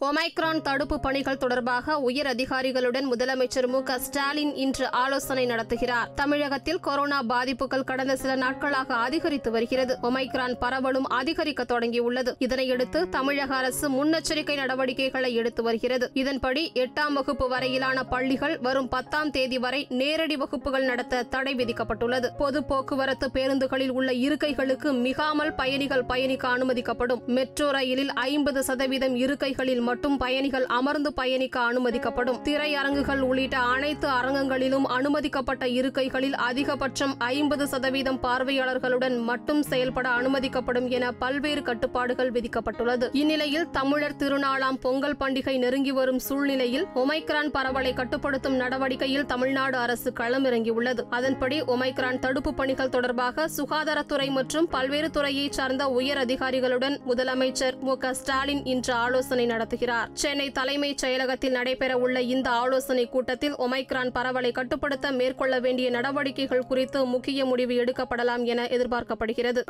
Omicron தடுப்பு பணிகள் தொடர்பாக உயர் அதிகாரிகளுடன் முதலமைச்சர் மு க ஸ்டாலின் இன்று ஆலோசனை நடத்துகிறார். தமிழகத்தில் கொரோனா பாதிப்புகள் கடந்த சில நாட்களாக அதிகரித்து வருகிறது. ஒமைக்ரான் பரவலும் அதிகரிக்க தொடங்கியுள்ளது. இதனையடுத்து தமிழக அரசு முன்னெச்சரிக்கை நடவடிக்கைகளை எடுத்து வருகிறது. இதன்படி எட்டாம் வகுப்பு வரையிலான பள்ளிகள் வரும் பத்தாம் தேதி வரை நேரடி வகுப்புகள் நடத்த தடை விதிக்கப்பட்டுள்ளது. பொது போக்குவரத்து பேருந்துகளில் உள்ள இருக்கைகளுக்கு மிகாமல் பயணிகள் பயணிக்க அனுமதிக்கப்படும். மெட்ரோ ரயிலில் ஐம்பது சதவீதம் இருக்கைகளில் மட்டும் பயணிகள் அமர்ந்து பயணிக்க அனுமதிக்கப்படும். திரையரங்குகள் உள்ளிட்ட அனைத்து அரங்கங்களிலும் அனுமதிக்கப்பட்ட இருக்கைகளில் அதிகபட்சம் ஐம்பது சதவீதம் பார்வையாளர்களுடன் மட்டும் செயல்பட அனுமதிக்கப்படும் என பல்வேறு கட்டுப்பாடுகள் விதிக்கப்பட்டுள்ளது. இந்நிலையில் தமிழர் திருநாளாம் பொங்கல் பண்டிகை நெருங்கி வரும் சூழ்நிலையில் ஒமைக்ரான் பரவலை கட்டுப்படுத்தும் நடவடிக்கையில் தமிழ்நாடு அரசு களமிறங்கியுள்ளது. அதன்படி ஒமைக்ரான் தடுப்பு பணிகள் தொடர்பாக சுகாதாரத்துறை மற்றும் பல்வேறு துறையைச் சார்ந்த உயர் அதிகாரிகளுடன் முதலமைச்சர் மு க ஸ்டாலின் இன்று ஆலோசனை நடத்துகிறார். சென்னை தலைமைச் செயலகத்தில் நடைபெறவுள்ள இந்த ஆலோசனை கூட்டத்தில் ஒமைக்ரான் பரவலை கட்டுப்படுத்த மேற்கொள்ள வேண்டிய நடவடிக்கைகள் குறித்து முக்கிய முடிவு எடுக்கப்படலாம் என எதிர்பார்க்கப்படுகிறது.